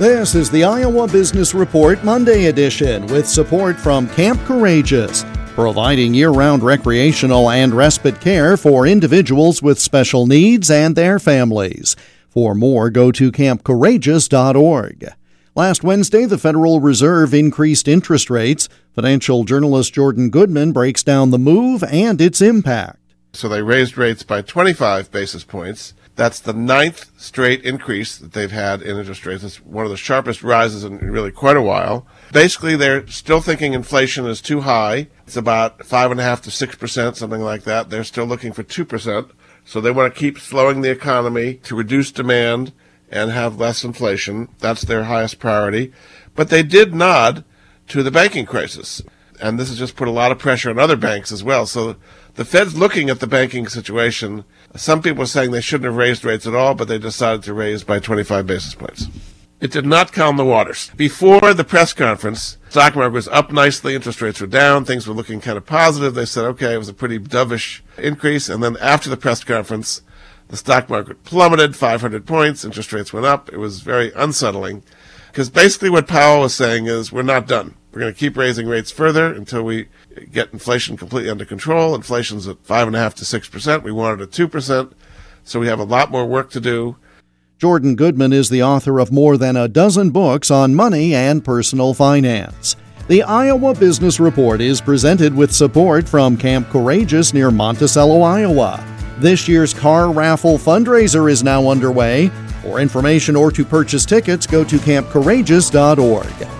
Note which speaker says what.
Speaker 1: This is the Iowa Business Report Monday edition with support from Camp Courageous, providing year round recreational and respite care for individuals with special needs and their families. For more, go to campcourageous.org. Last Wednesday, the Federal Reserve increased interest rates. Financial journalist Jordan Goodman breaks down the move and its impact.
Speaker 2: So they raised rates by 25 basis points. That's the ninth straight increase that they've had in interest rates. It's one of the sharpest rises in really quite a while. Basically, they're still thinking inflation is too high. It's about five and a half to six percent, something like that. They're still looking for two percent. So they want to keep slowing the economy to reduce demand and have less inflation. That's their highest priority. But they did nod to the banking crisis. And this has just put a lot of pressure on other banks as well. So the Fed's looking at the banking situation. Some people are saying they shouldn't have raised rates at all, but they decided to raise by 25 basis points. It did not calm the waters. Before the press conference, stock market was up nicely, interest rates were down, things were looking kind of positive. They said, okay, it was a pretty dovish increase. And then after the press conference, the stock market plummeted 500 points, interest rates went up. It was very unsettling. Because basically what Powell was saying is, we're not done. We're going to keep raising rates further until we get inflation completely under control. Inflation's at five and a half to six percent. We want it at two percent. So we have a lot more work to do.
Speaker 1: Jordan Goodman is the author of more than a dozen books on money and personal finance. The Iowa Business Report is presented with support from Camp Courageous near Monticello, Iowa. This year's car raffle fundraiser is now underway. For information or to purchase tickets, go to campcourageous.org.